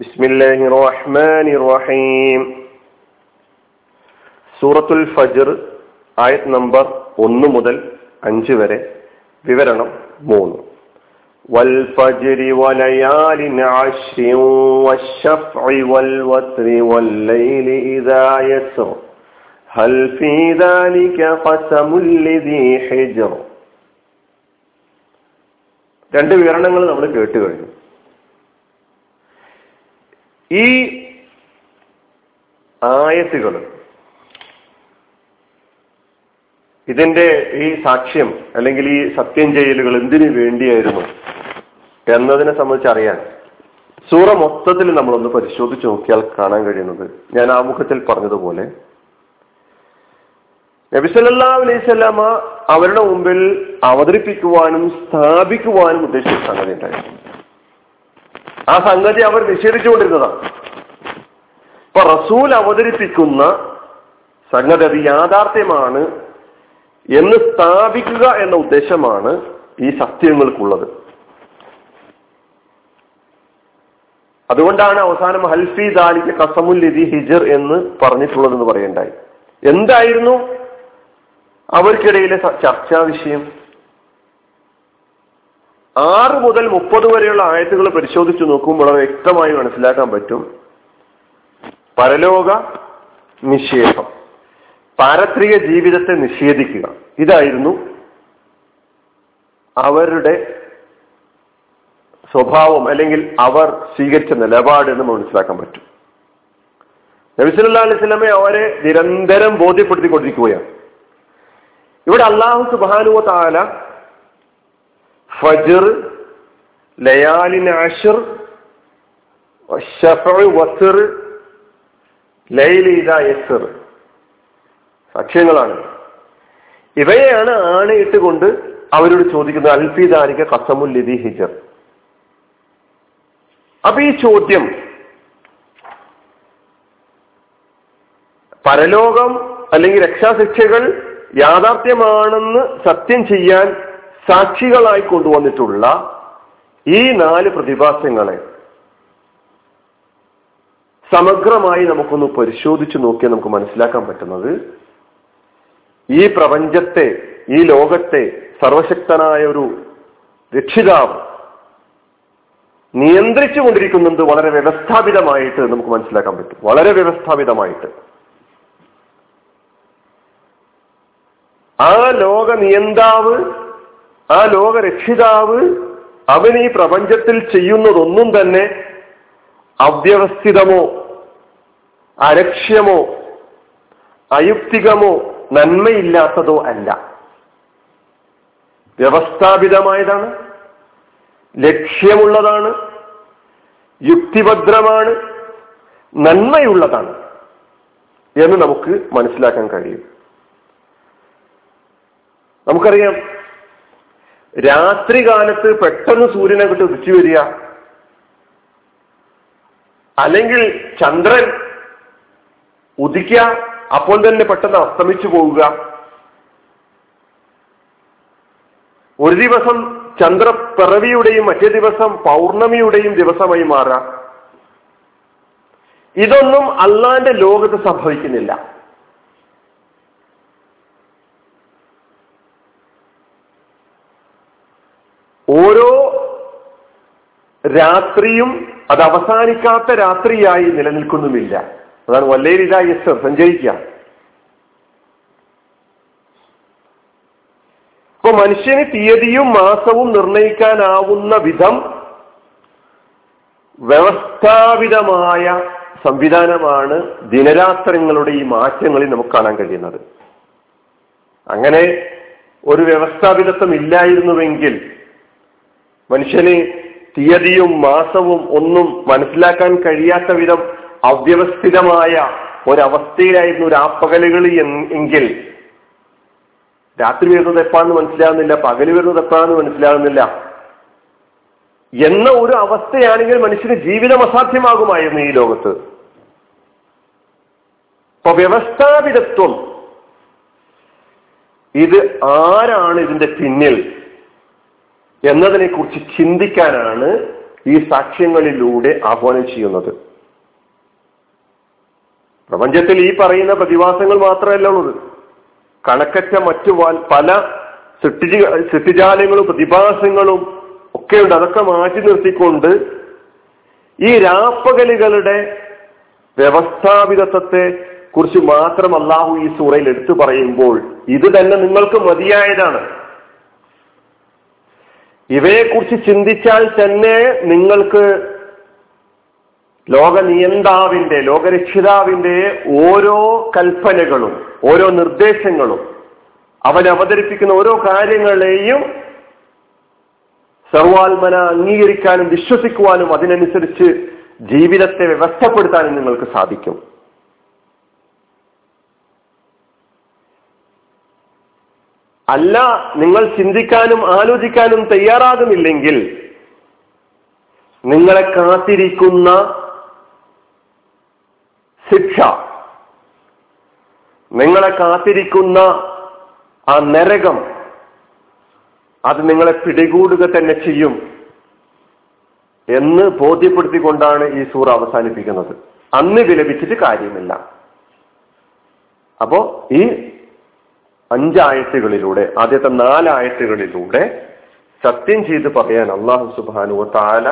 ബിസ്മില്ലാഹി റഹ്മാനി റഹീം സൂറത്തുൽ ഫജ്ർ ആയത് നമ്പർ ഒന്ന് മുതൽ അഞ്ച് വരെ വിവരണം മൂന്ന് والفجر وليال عشر والشفع والوتر والليل إذا يسر هل في ذلك قسم لذي حجر രണ്ട് വിവരണങ്ങൾ നമ്മൾ കേട്ടു കഴിഞ്ഞു ഈ ആയത്തുകൾ ഇതിന്റെ ഈ സാക്ഷ്യം അല്ലെങ്കിൽ ഈ സത്യം ചെയ്യലുകൾ എന്തിനു വേണ്ടിയായിരുന്നു എന്നതിനെ സംബന്ധിച്ച് അറിയാൻ സൂറ മൊത്തത്തിൽ നമ്മളൊന്ന് പരിശോധിച്ച് നോക്കിയാൽ കാണാൻ കഴിയുന്നത് ഞാൻ ആമുഖത്തിൽ പറഞ്ഞതുപോലെ നബിസല്ലാ അലൈസല്ലാമ അവരുടെ മുമ്പിൽ അവതരിപ്പിക്കുവാനും സ്ഥാപിക്കുവാനും ഉദ്ദേശിച്ച സംഗതി ഉണ്ടായിരുന്നു ആ സംഗതി അവർ നിഷേധിച്ചുകൊണ്ടിരുന്നതാണ് ഇപ്പൊ റസൂൽ അവതരിപ്പിക്കുന്ന സംഗതി അത് യാഥാർത്ഥ്യമാണ് എന്ന് സ്ഥാപിക്കുക എന്ന ഉദ്ദേശമാണ് ഈ സത്യങ്ങൾക്കുള്ളത്. അതുകൊണ്ടാണ് അവസാനം ഹൽഫി ദാലിക്ക് കസമുൽ ലിതി ഹിജർ എന്ന് പറഞ്ഞിട്ടുള്ളതെന്ന് പറയണ്ടായി. എന്തായിരുന്നു? അവർക്കിടയിലെ ചർച്ചാ വിഷയം. ആറ് മുതൽ മുപ്പത് വരെയുള്ള ആയത്തുകൾ പരിശോധിച്ചു നോക്കുമ്പോൾ വ്യക്തമായി മനസ്സിലാക്കാൻ പറ്റും. പരലോക നിഷേധം പാരത്രിക ജീവിതത്തെ നിഷേധിക്കുക. ഇതായിരുന്നു അവരുടെ സ്വഭാവം അല്ലെങ്കിൽ അവർ സ്വീകരിച്ച നിലപാട് എന്ന് മനസ്സിലാക്കാൻ പറ്റും. നബിസുല്ലാ അലൈഹി സ്വലമെ അവരെ നിരന്തരം ബോധ്യപ്പെടുത്തിക്കൊണ്ടിരിക്കുകയാണ്. ഇവിടെ അള്ളാഹു സുബാനുവ താല ഫജർ ലയാലിൻ അഷർ വസർ ലൈലിദ യസർ. ആണയിട്ടുകൊണ്ട് അവരോട് ചോദിക്കുന്നത് അൽഫിദാനിക കസമുൽ ലിദി ഹിജർ. അപ്പൊ ഈ ചോദ്യം പരലോകം അല്ലെങ്കിൽ രക്ഷാശിക്ഷകൾ യാഥാർത്ഥ്യമാണെന്ന് സത്യം ചെയ്യാൻ സാക്ഷികളായി കൊണ്ടുവന്നിട്ടുള്ള ഈ നാല് പ്രതിഭാസങ്ങളെ സമഗ്രമായി നമുക്കൊന്ന് പരിശോധിച്ചു നോക്കിയാൽ നമുക്ക് മനസ്സിലാക്കാൻ പറ്റുന്നത് ഈ പ്രപഞ്ചത്തെ ഈ ലോകത്തെ സർവശക്തനായ ഒരു രക്ഷിതാവ് നിയന്ത്രിച്ചു കൊണ്ടിരിക്കുന്നുണ്ട് വളരെ വ്യവസ്ഥാപിതമായിട്ട് നമുക്ക് മനസ്സിലാക്കാൻ പറ്റും. വളരെ വ്യവസ്ഥാപിതമായിട്ട്. ആ ലോക നിയന്താവ് ആ ലോക രക്ഷിതാവ് അവൻ ഈ പ്രപഞ്ചത്തിൽ ചെയ്യുന്നതൊന്നും തന്നെ അവ്യവസ്ഥിതമോ അലക്ഷ്യമോ അയുക്തികമോ നന്മയില്ലാത്തതോ അല്ല. വ്യവസ്ഥാപിതമായതാണ് ലക്ഷ്യമുള്ളതാണ് യുക്തിഭദ്രമാണ് നന്മയുള്ളതാണ് എന്ന് നമുക്ക് മനസ്സിലാക്കാൻ കഴിയും. നമുക്കറിയാം രാത്രി കാലത്ത് പെട്ടെന്ന് സൂര്യനെ വിട്ട് ഉദിച്ചു വരിക. അല്ലെങ്കിൽ ചന്ദ്രൻ ഉദിക്കുക അപ്പോൾ തന്നെ പെട്ടെന്ന് അസ്തമിച്ചു പോവുക. ഒരു ദിവസം ചന്ദ്രപ്പിറവിയുടെയും മറ്റേ ദിവസം പൗർണമിയുടെയും ദിവസമായി മാറുക ഇതൊന്നും അള്ളാന്റെ ലോകത്ത് സംഭവിക്കുന്നില്ല ഓരോ രാത്രിയും അത് അവസാനിക്കാത്ത രാത്രിയായി നിലനിൽക്കുന്നുമില്ല. അതാണ് വല്ലേരില യെസ് സഞ്ചരിക്കുക. അപ്പൊ മനുഷ്യന് തീയതിയും മാസവും നിർണയിക്കാനാവുന്ന വിധം വ്യവസ്ഥാപിതമായ സംവിധാനമാണ് ദിനരാത്രങ്ങളുടെ ഈ മാറ്റങ്ങളിൽ നമുക്ക് കാണാൻ കഴിയുന്നത്. അങ്ങനെ ഒരു വ്യവസ്ഥാപിതത്വം ഇല്ലായിരുന്നുവെങ്കിൽ മനുഷ്യന് തീയതിയും മാസവും ഒന്നും മനസ്സിലാക്കാൻ കഴിയാത്ത വിധം അവ്യവസ്ഥിതമായ ഒരവസ്ഥയിലായിരുന്നു രാപ്പകലുകൾ എങ്കിൽ. രാത്രി വരുന്നത് എപ്പാന്ന് മനസ്സിലാകുന്നില്ല പകൽ വരുന്നത് എപ്പോഴാന്ന് മനസ്സിലാകുന്നില്ല എന്ന ഒരു അവസ്ഥയാണെങ്കിൽ മനുഷ്യന് ജീവിതം അസാധ്യമാകുമായിരുന്നു ഈ ലോകത്ത്. അപ്പൊ വ്യവസ്ഥാപിതത്വം. ഇത് ആരാണ് ഇതിന്റെ പിന്നിൽ? എന്നതിനെ കുറിച്ച് ചിന്തിക്കാനാണ് ഈ സാക്ഷ്യങ്ങളിലൂടെ ആഹ്വാനം ചെയ്യുന്നത്. പ്രപഞ്ചത്തിൽ ഈ പറയുന്ന പ്രതിഭാസങ്ങൾ മാത്രമല്ല ഉള്ളത്. കണക്കറ്റ മറ്റു പല സൃഷ്ടി സൃഷ്ടിജാലങ്ങളും പ്രതിഭാസങ്ങളും ഒക്കെ ഉണ്ട് അതൊക്കെ മാറ്റി നിർത്തിക്കൊണ്ട് ഈ രാപ്പകലുകളുടെ വ്യവസ്ഥാപിതത്വത്തെ കുറിച്ച് മാത്രം അള്ളാഹു ഈ സൂറയിൽ എടുത്തു പറയുമ്പോൾ ഇത് തന്നെ നിങ്ങൾക്ക് മതിയായതാണ്. ഇവയെക്കുറിച്ച് ചിന്തിച്ചാൽ തന്നെ നിങ്ങൾക്ക് ലോക നിയന്താവിന്റെ ലോകരക്ഷിതാവിന്റെ ഓരോ കൽപ്പനകളും ഓരോ നിർദ്ദേശങ്ങളും അവൻ അവതരിപ്പിക്കുന്ന ഓരോ കാര്യങ്ങളെയും സർവാത്മന അംഗീകരിക്കാനും വിശ്വസിക്കുവാനും അതിനനുസരിച്ച് ജീവിതത്തെ വ്യവസ്ഥപ്പെടുത്താനും നിങ്ങൾക്ക് സാധിക്കും. അല്ല നിങ്ങൾ ചിന്തിക്കാനും ആലോചിക്കാനും തയ്യാറാകുന്നില്ലെങ്കിൽ നിങ്ങളെ കാത്തിരിക്കുന്ന ശിക്ഷ നിങ്ങളെ കാത്തിരിക്കുന്ന ആ നരകം അത് നിങ്ങളെ പിടികൂടുക തന്നെ ചെയ്യും എന്ന് ബോധ്യപ്പെടുത്തിക്കൊണ്ടാണ് ഈ സൂറ അവസാനിപ്പിക്കുന്നത്. അന്ന് വിലപിച്ചിട്ട് കാര്യമില്ല. അപ്പോ ഈ അഞ്ചായത്തുകളിലൂടെ ആദ്യത്തെ നാലായത്തുകളിലൂടെ സത്യം ചെയ്ത് പറയാൻ അള്ളാഹു സുബാനു താല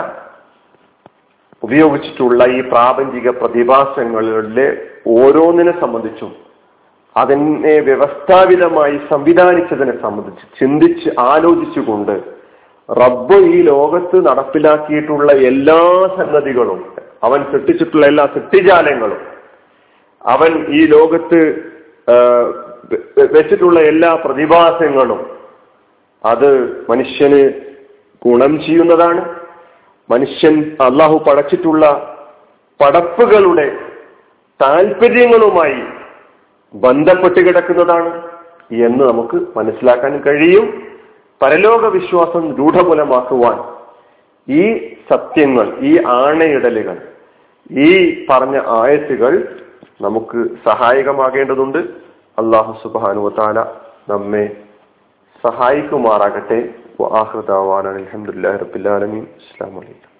ഉപയോഗിച്ചിട്ടുള്ള ഈ പ്രാപഞ്ചിക പ്രതിഭാസങ്ങളിലെ ഓരോന്നിനെ സംബന്ധിച്ചും അതിനെ വ്യവസ്ഥാപിതമായി സംവിധാനിച്ചതിനെ സംബന്ധിച്ച് ചിന്തിച്ച് ആലോചിച്ചുകൊണ്ട് റബ്ബ് ഈ ലോകത്ത് നടപ്പിലാക്കിയിട്ടുള്ള എല്ലാ സംഗതികളും അവൻ സൃഷ്ടിച്ചിട്ടുള്ള എല്ലാ സൃഷ്ടിജാലങ്ങളും അവൻ ഈ ലോകത്ത് വെച്ചിട്ടുള്ള എല്ലാ പ്രതിഭാസങ്ങളും അത് മനുഷ്യന് ഗുണം ചെയ്യുന്നതാണ്. മനുഷ്യൻ അള്ളാഹു പടച്ചിട്ടുള്ള പടപ്പുകളുടെ താല്പര്യങ്ങളുമായി ബന്ധപ്പെട്ട് കിടക്കുന്നതാണ് എന്ന് നമുക്ക് മനസ്സിലാക്കാൻ കഴിയും. പരലോക വിശ്വാസം രൂഢമൂലമാക്കുവാൻ ഈ സത്യങ്ങൾ ഈ ആണയിടലുകൾ ഈ പറഞ്ഞ ആയത്തുകൾ നമുക്ക് സഹായകമാകേണ്ടതുണ്ട്. അള്ളാഹു സുബാനുവത്താല നമ്മെ സഹായിക്കുമാറാകട്ടെ. അലഹമുല്ലാ റബിലാലമീൻ അസ്സാം വലൈക്കും